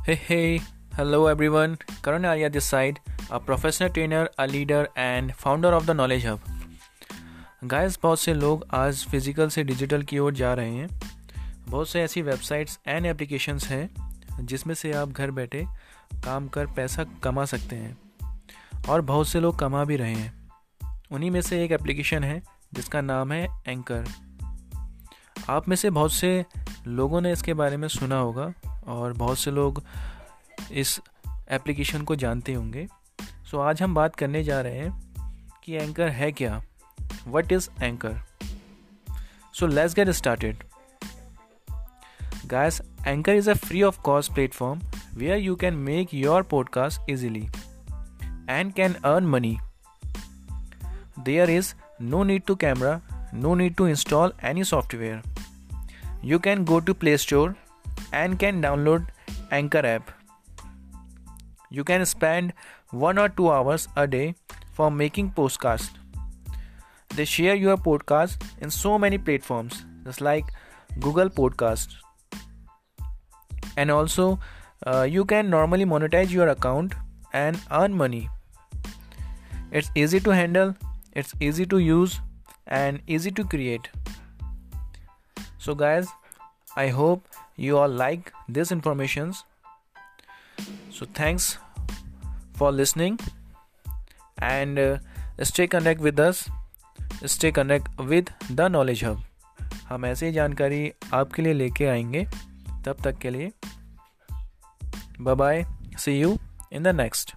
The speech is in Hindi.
Hey, hey, hello everyone. Karan Arya this side, a professional trainer, a leader, and founder of the Knowledge Hub. Guys बहुत से लोग आज फ़िज़िकल से डिजिटल की ओर जा रहे हैं। बहुत से ऐसी वेबसाइट्स एंड एप्लीकेशंस हैं जिसमें से आप घर बैठे काम कर पैसा कमा सकते हैं। और बहुत से लोग कमा भी रहे हैं। उन्हीं में से एक एप्लीकेशन है जिसका नाम है एंकर आप में से बहुत से लोगों ने इसके बारे में सुना होगा। और बहुत से लोग इस एप्लीकेशन को जानते होंगे। सो आज हम बात करने जा रहे हैं कि एंकर है क्या? What is Anchor so let's get started guys Anchor is a free of cost platform where you can make your podcast easily and can earn money there is no need to camera no need to install any software you can go to Play Store and can download Anchor app. You can spend 1 or 2 hours a day for making podcasts. They share your podcast in so many platforms just like Google Podcast. And also uh, you can normally monetize your account and earn money. It's easy to handle, it's easy to use and easy to create. So guys, I hope you all like this informations so thanks for listening and uh, stay connect with us stay connect with the knowledge hub हम ऐसे ही जानकारी आपके लिए लेके आएँगे तब तक के लिए bye bye see you in the next